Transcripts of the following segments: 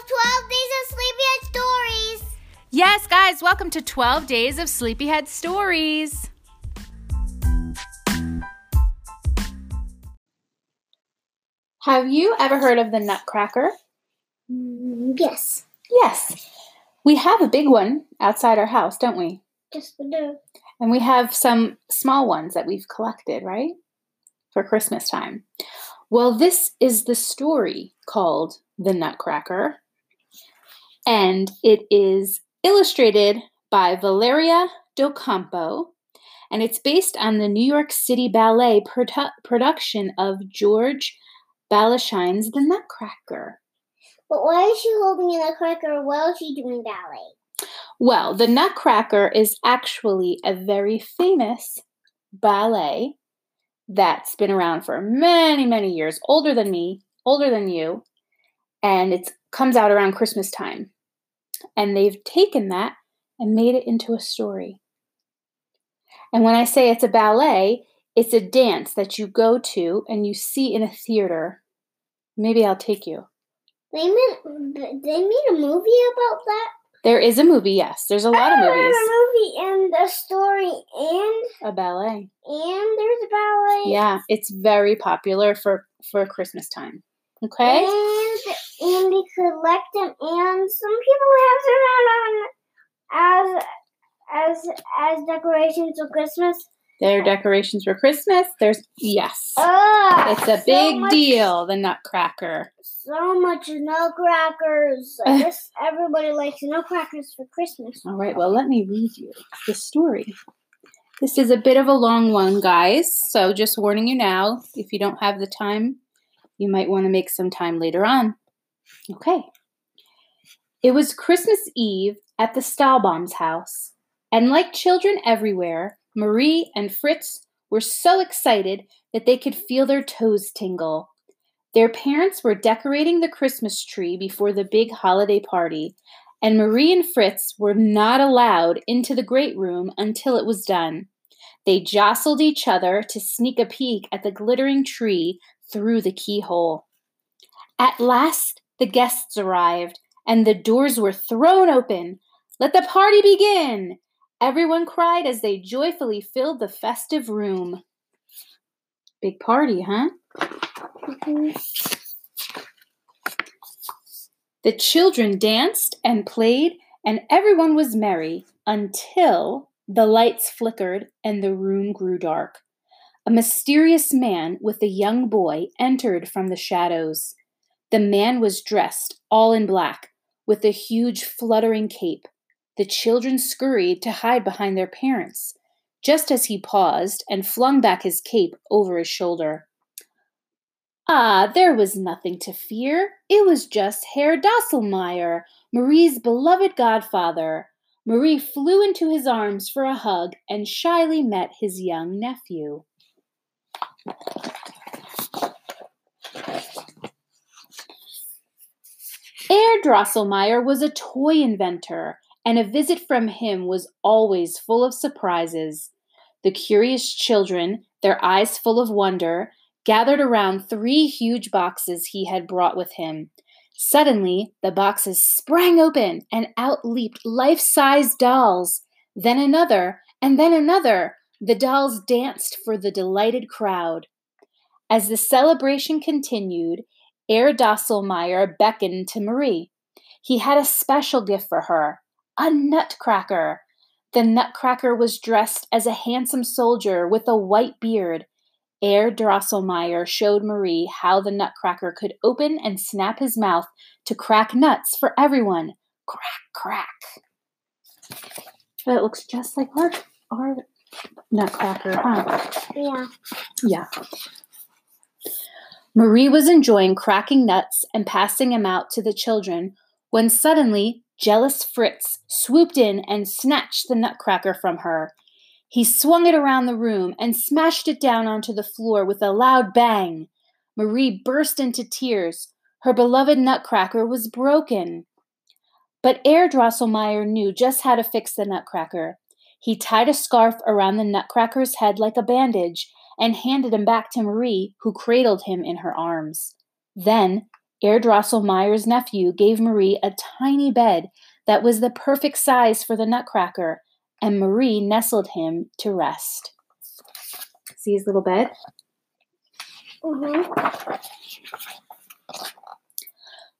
of 12 Days of Sleepyhead Stories. Yes, guys, welcome to 12 Days of Sleepyhead Stories. Have you ever heard of the Nutcracker? Mm, yes, Yes. We have a big one outside our house, don't we? just we do. And we have some small ones that we've collected, right? For Christmas time. Well, this is the story called The Nutcracker. And it is illustrated by Valeria Docampo. And it's based on the New York City Ballet produ- production of George Balanchine's The Nutcracker. But why is she holding in a cracker while she doing ballet? Well, The Nutcracker is actually a very famous ballet that's been around for many, many years, older than me, older than you, and it comes out around Christmas time. And they've taken that and made it into a story. And when I say it's a ballet, it's a dance that you go to and you see in a theater. Maybe I'll take you. They made they made a movie about that. There is a movie, yes. There's a lot of oh, movies. remember a movie and a story and A ballet. and there's a ballet. Yeah, it's very popular for for Christmas time. Okay? And and they collect them, and some people have them out on as as as decorations for Christmas. There are decorations for Christmas. There's yes. Ah, It's a so big much- deal, the Nutcracker. So much nutcrackers. I guess everybody likes nutcrackers for Christmas. All right, well, let me read you the story. This is a bit of a long one, guys. So just warning you now, if you don't have the time, you might want to make some time later on. Okay. It was Christmas Eve at the Stahlbaum's house, and like children everywhere, Marie and Fritz were so excited that they could feel their toes tingle. Their parents were decorating the Christmas tree before the big holiday party, and Marie and Fritz were not allowed into the great room until it was done. They jostled each other to sneak a peek at the glittering tree through the keyhole. At last, the guests arrived, and the doors were thrown open. Let the party begin! Everyone cried as they joyfully filled the festive room. Big party, huh? The children danced and played, and everyone was merry until the lights flickered and the room grew dark. A mysterious man with a young boy entered from the shadows. The man was dressed all in black, with a huge fluttering cape. The children scurried to hide behind their parents, just as he paused and flung back his cape over his shoulder. Ah, there was nothing to fear. It was just Herr Drosselmeyer, Marie's beloved godfather. Marie flew into his arms for a hug and shyly met his young nephew. Herr Drosselmeyer was a toy inventor, and a visit from him was always full of surprises. The curious children, their eyes full of wonder, gathered around three huge boxes he had brought with him. Suddenly, the boxes sprang open and out leaped life sized dolls. Then another, and then another. The dolls danced for the delighted crowd. As the celebration continued, Herr Drosselmeyer beckoned to Marie. He had a special gift for her a nutcracker. The nutcracker was dressed as a handsome soldier with a white beard. Herr Drosselmeyer showed Marie how the nutcracker could open and snap his mouth to crack nuts for everyone. Crack, crack. It looks just like our, our nutcracker, huh? Yeah. Yeah. Marie was enjoying cracking nuts and passing them out to the children when suddenly jealous Fritz swooped in and snatched the nutcracker from her. He swung it around the room and smashed it down onto the floor with a loud bang. Marie burst into tears. Her beloved nutcracker was broken. But Herr Drosselmeyer knew just how to fix the nutcracker. He tied a scarf around the nutcracker's head like a bandage and handed him back to Marie, who cradled him in her arms. Then Herr Drosselmeyer's nephew gave Marie a tiny bed that was the perfect size for the nutcracker, and Marie nestled him to rest. See his little bed? Mm-hmm.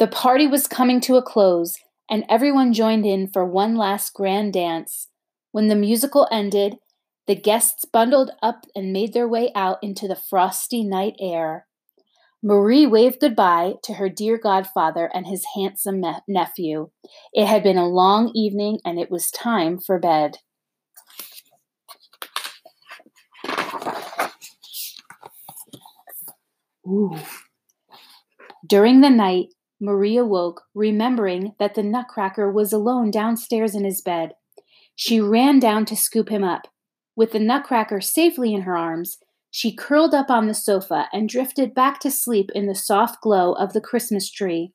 The party was coming to a close, and everyone joined in for one last grand dance. When the musical ended, the guests bundled up and made their way out into the frosty night air. Marie waved goodbye to her dear godfather and his handsome me- nephew. It had been a long evening and it was time for bed. Ooh. During the night, Marie awoke, remembering that the Nutcracker was alone downstairs in his bed. She ran down to scoop him up. With the Nutcracker safely in her arms, she curled up on the sofa and drifted back to sleep in the soft glow of the Christmas tree.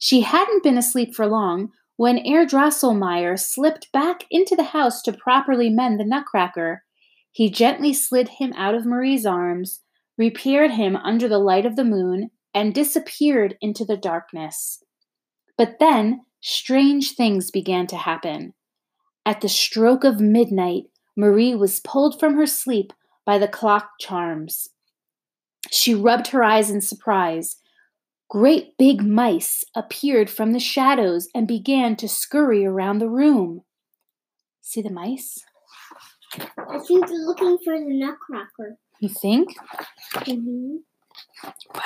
She hadn't been asleep for long when Herr Drosselmeyer slipped back into the house to properly mend the Nutcracker. He gently slid him out of Marie's arms, repaired him under the light of the moon, and disappeared into the darkness. But then strange things began to happen. At the stroke of midnight, Marie was pulled from her sleep by the clock charms. She rubbed her eyes in surprise. Great big mice appeared from the shadows and began to scurry around the room. See the mice? I think they're looking for the Nutcracker. You think? Mm-hmm.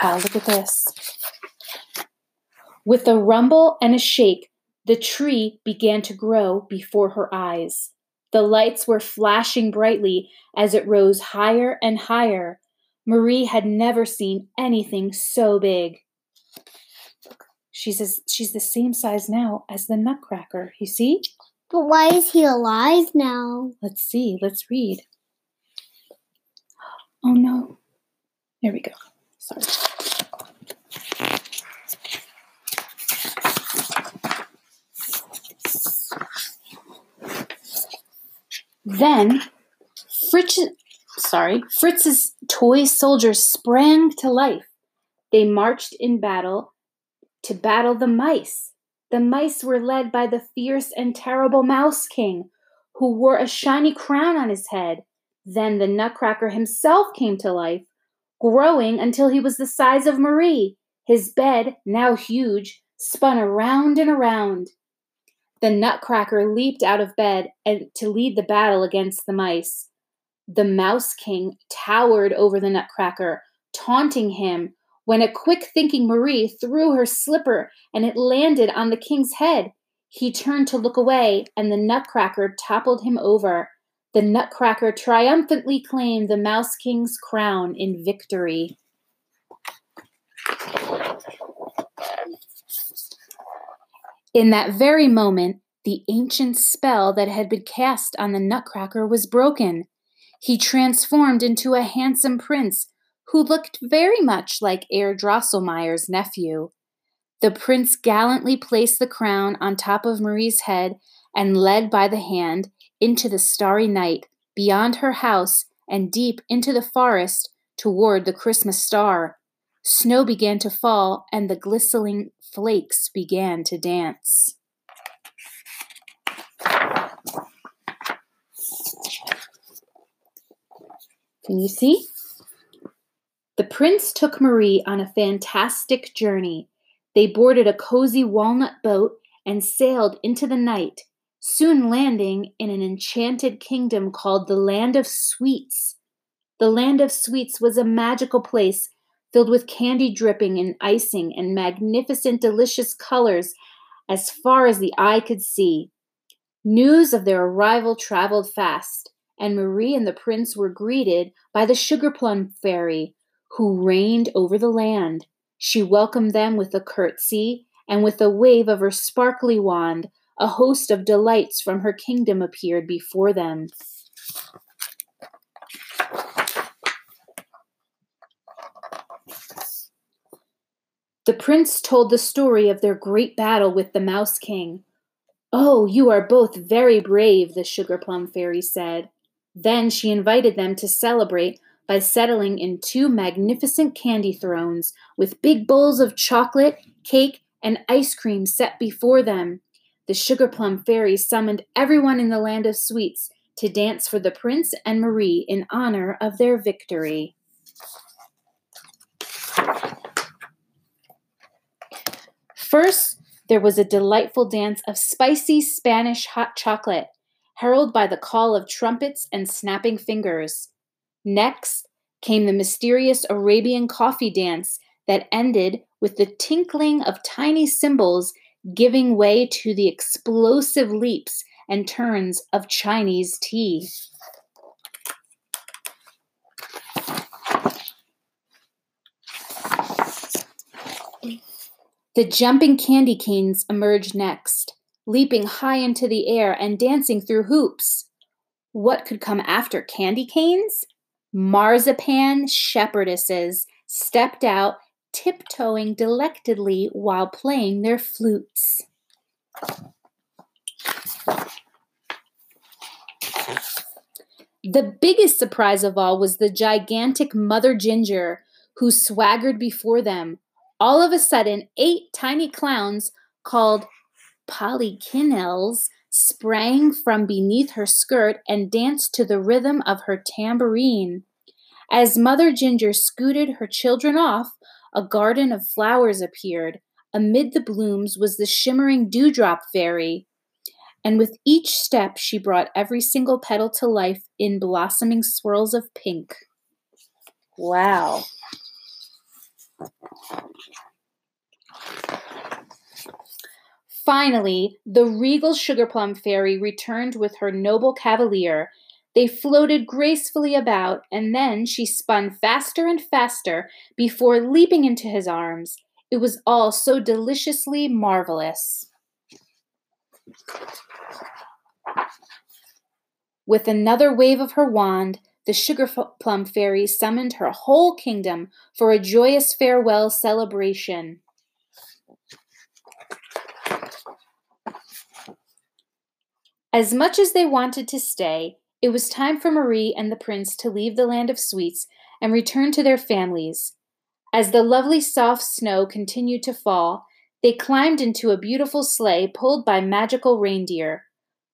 Wow, look at this. With a rumble and a shake, the tree began to grow before her eyes. The lights were flashing brightly as it rose higher and higher. Marie had never seen anything so big. She's as, she's the same size now as the Nutcracker. You see? But why is he alive now? Let's see. Let's read. Oh no. There we go. Sorry. Then Fritz, sorry, Fritz's toy soldiers sprang to life. They marched in battle to battle the mice. The mice were led by the fierce and terrible Mouse King, who wore a shiny crown on his head. Then the Nutcracker himself came to life, growing until he was the size of Marie. His bed, now huge, spun around and around. The Nutcracker leaped out of bed and to lead the battle against the mice. The Mouse King towered over the Nutcracker, taunting him, when a quick thinking Marie threw her slipper and it landed on the king's head. He turned to look away, and the Nutcracker toppled him over. The Nutcracker triumphantly claimed the Mouse King's crown in victory. In that very moment, the ancient spell that had been cast on the Nutcracker was broken. He transformed into a handsome prince who looked very much like Herr Drosselmeyer's nephew. The prince gallantly placed the crown on top of Marie's head and led by the hand into the starry night, beyond her house, and deep into the forest toward the Christmas star. Snow began to fall, and the glistening flakes began to dance. Can you see? The prince took Marie on a fantastic journey. They boarded a cozy walnut boat and sailed into the night, soon landing in an enchanted kingdom called the Land of Sweets. The Land of Sweets was a magical place filled with candy dripping and icing and magnificent, delicious colors as far as the eye could see. News of their arrival traveled fast, and Marie and the prince were greeted by the sugar plum fairy, who reigned over the land. She welcomed them with a curtsy, and with a wave of her sparkly wand, a host of delights from her kingdom appeared before them. The prince told the story of their great battle with the Mouse King. Oh, you are both very brave, the Sugar Plum Fairy said. Then she invited them to celebrate by settling in two magnificent candy thrones with big bowls of chocolate, cake, and ice cream set before them. The Sugar Plum Fairy summoned everyone in the land of sweets to dance for the prince and Marie in honor of their victory. First, there was a delightful dance of spicy Spanish hot chocolate, heralded by the call of trumpets and snapping fingers. Next came the mysterious Arabian coffee dance that ended with the tinkling of tiny cymbals giving way to the explosive leaps and turns of Chinese tea. The jumping candy canes emerged next, leaping high into the air and dancing through hoops. What could come after candy canes? Marzipan shepherdesses stepped out, tiptoeing delectedly while playing their flutes. The biggest surprise of all was the gigantic Mother Ginger, who swaggered before them. All of a sudden, eight tiny clowns called polichinelles sprang from beneath her skirt and danced to the rhythm of her tambourine. As Mother Ginger scooted her children off, a garden of flowers appeared. Amid the blooms was the shimmering dewdrop fairy and with each step she brought every single petal to life in blossoming swirls of pink. Wow. Finally, the regal sugar plum fairy returned with her noble cavalier. They floated gracefully about, and then she spun faster and faster before leaping into his arms. It was all so deliciously marvelous. With another wave of her wand, the Sugar Plum Fairy summoned her whole kingdom for a joyous farewell celebration. As much as they wanted to stay, it was time for Marie and the prince to leave the land of sweets and return to their families. As the lovely soft snow continued to fall, they climbed into a beautiful sleigh pulled by magical reindeer.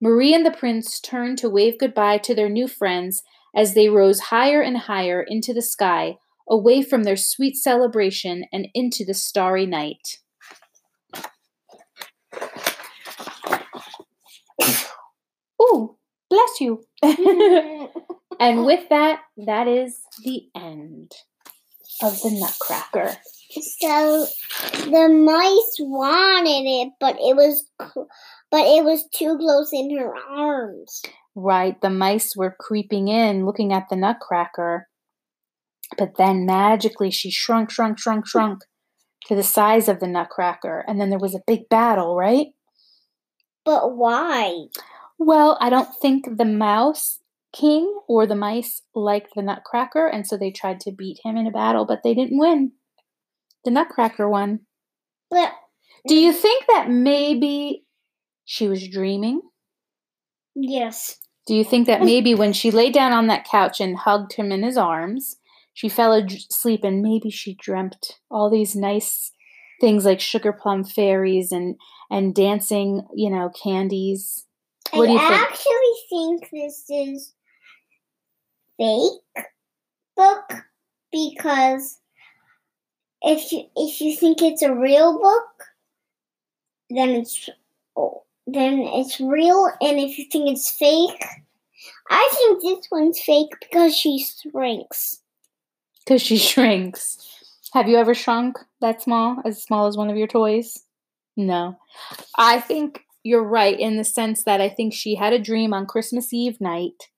Marie and the prince turned to wave goodbye to their new friends as they rose higher and higher into the sky, away from their sweet celebration and into the starry night. Ooh, bless you. and with that, that is the end of the Nutcracker. So the mice wanted it, but it was but it was too close in her arms. Right, the mice were creeping in, looking at the Nutcracker. But then magically she shrunk, shrunk, shrunk, shrunk to the size of the Nutcracker, and then there was a big battle, right? But why? Well, I don't think the mouse king or the mice liked the Nutcracker, and so they tried to beat him in a battle, but they didn't win. The Nutcracker won. But do you think that maybe she was dreaming? Yes. Do you think that maybe when she lay down on that couch and hugged him in his arms, she fell asleep and maybe she dreamt all these nice things like sugar plum fairies and and dancing, you know, candies? What I do you think? Actually think this is fake book because if you if you think it's a real book, then it's oh, then it's real, and if you think it's fake, I think this one's fake because she shrinks. Because she shrinks. Have you ever shrunk that small, as small as one of your toys? No. I think you're right in the sense that I think she had a dream on Christmas Eve night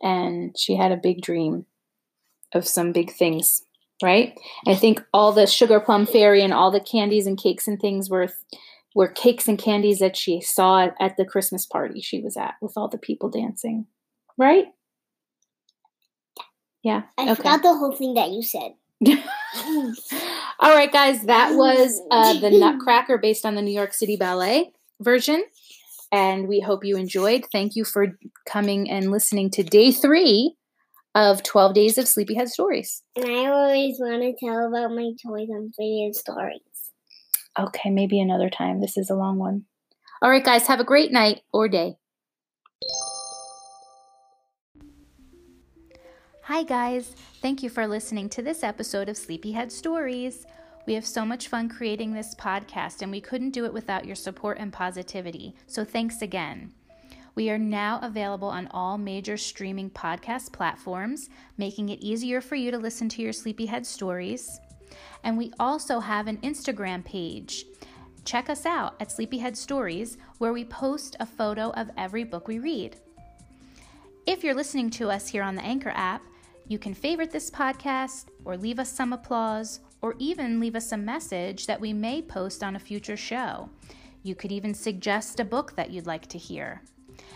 and she had a big dream of some big things right? I think all the sugar plum fairy and all the candies and cakes and things were were cakes and candies that she saw at the Christmas party she was at with all the people dancing, right? Yeah. I okay. forgot the whole thing that you said. all right, guys, that was uh, the Nutcracker based on the New York City Ballet version. And we hope you enjoyed. Thank you for coming and listening to day three of 12 Days of Sleepyhead Stories. And I always want to tell about my toys on Sleepyhead Stories. Okay, maybe another time. This is a long one. All right, guys, have a great night or day. Hi, guys. Thank you for listening to this episode of Sleepyhead Stories. We have so much fun creating this podcast, and we couldn't do it without your support and positivity. So, thanks again. We are now available on all major streaming podcast platforms, making it easier for you to listen to your sleepyhead stories. And we also have an Instagram page. Check us out at Sleepyhead Stories, where we post a photo of every book we read. If you're listening to us here on the Anchor app, you can favorite this podcast or leave us some applause or even leave us a message that we may post on a future show. You could even suggest a book that you'd like to hear.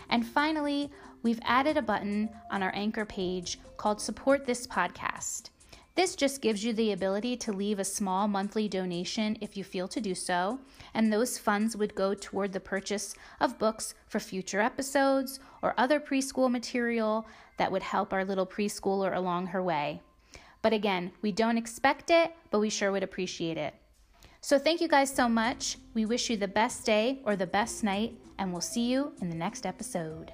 And finally, we've added a button on our anchor page called Support This Podcast. This just gives you the ability to leave a small monthly donation if you feel to do so, and those funds would go toward the purchase of books for future episodes or other preschool material that would help our little preschooler along her way. But again, we don't expect it, but we sure would appreciate it. So thank you guys so much. We wish you the best day or the best night, and we'll see you in the next episode.